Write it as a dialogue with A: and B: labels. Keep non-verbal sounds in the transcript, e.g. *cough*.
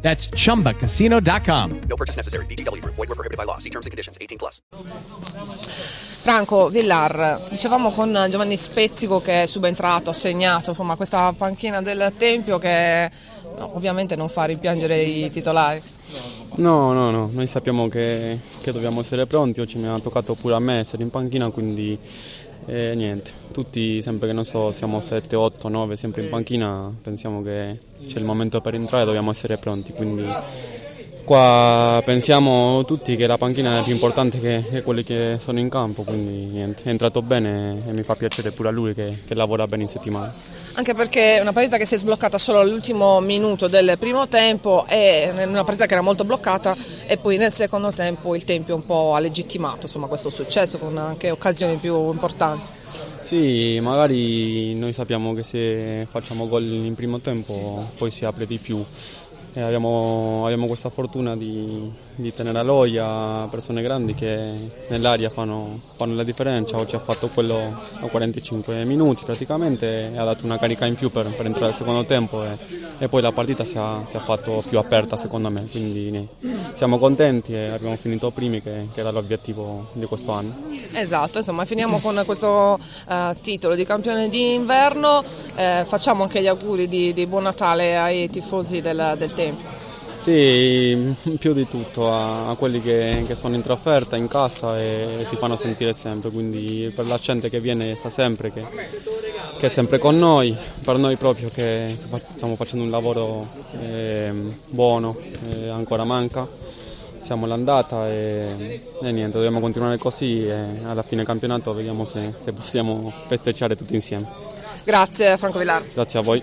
A: That's chumbacasino.com.
B: No purchase necessary. VGW Group. Void were prohibited by law. See terms and conditions. 18 plus.
C: Franco Villar, dicevamo con Giovanni Spezzico che è subentrato, ha segnato insomma, questa panchina del Tempio che no, ovviamente non fa rimpiangere i titolari.
D: No, no, no, noi sappiamo che, che dobbiamo essere pronti, oggi mi ha toccato pure a me essere in panchina, quindi eh, niente, tutti sempre che non so, siamo 7, 8, 9, sempre in panchina, pensiamo che c'è il momento per entrare, dobbiamo essere pronti, quindi qua pensiamo tutti che la panchina è più importante che, che quelli che sono in campo, quindi niente, è entrato bene e mi fa piacere pure a lui che, che lavora bene in settimana.
C: Anche perché è una partita che si è sbloccata solo all'ultimo minuto del primo tempo, è una partita che era molto bloccata e poi nel secondo tempo il Tempio un po' ha legittimato insomma, questo successo con anche occasioni più importanti.
D: Sì, magari noi sappiamo che se facciamo gol in primo tempo poi si apre di più. E abbiamo, abbiamo questa fortuna di, di tenere a Loia persone grandi che nell'aria fanno, fanno la differenza. Oggi ha fatto quello a 45 minuti praticamente e ha dato una carica in più per, per entrare al secondo tempo e, e poi la partita si è, si è fatto più aperta secondo me. Quindi ne, siamo contenti e abbiamo finito primi che, che era l'obiettivo di questo anno.
C: Esatto, insomma finiamo con questo uh, titolo di campione di inverno, eh, facciamo anche gli auguri di, di, buon Natale ai tifosi del, del Tempio.
D: Sì, *laughs* più di tutto a, a quelli che, che, sono in trasferta, in casa e, si fanno sentire sempre, quindi per la gente che viene sta sempre, che, che è sempre con noi, per noi proprio che stiamo facendo un lavoro eh, buono, eh, ancora manca siamo all'andata e, e, niente, dobbiamo continuare così e alla fine campionato vediamo se, se possiamo festeggiare tutti insieme.
C: Grazie Franco Villar.
D: Grazie a voi.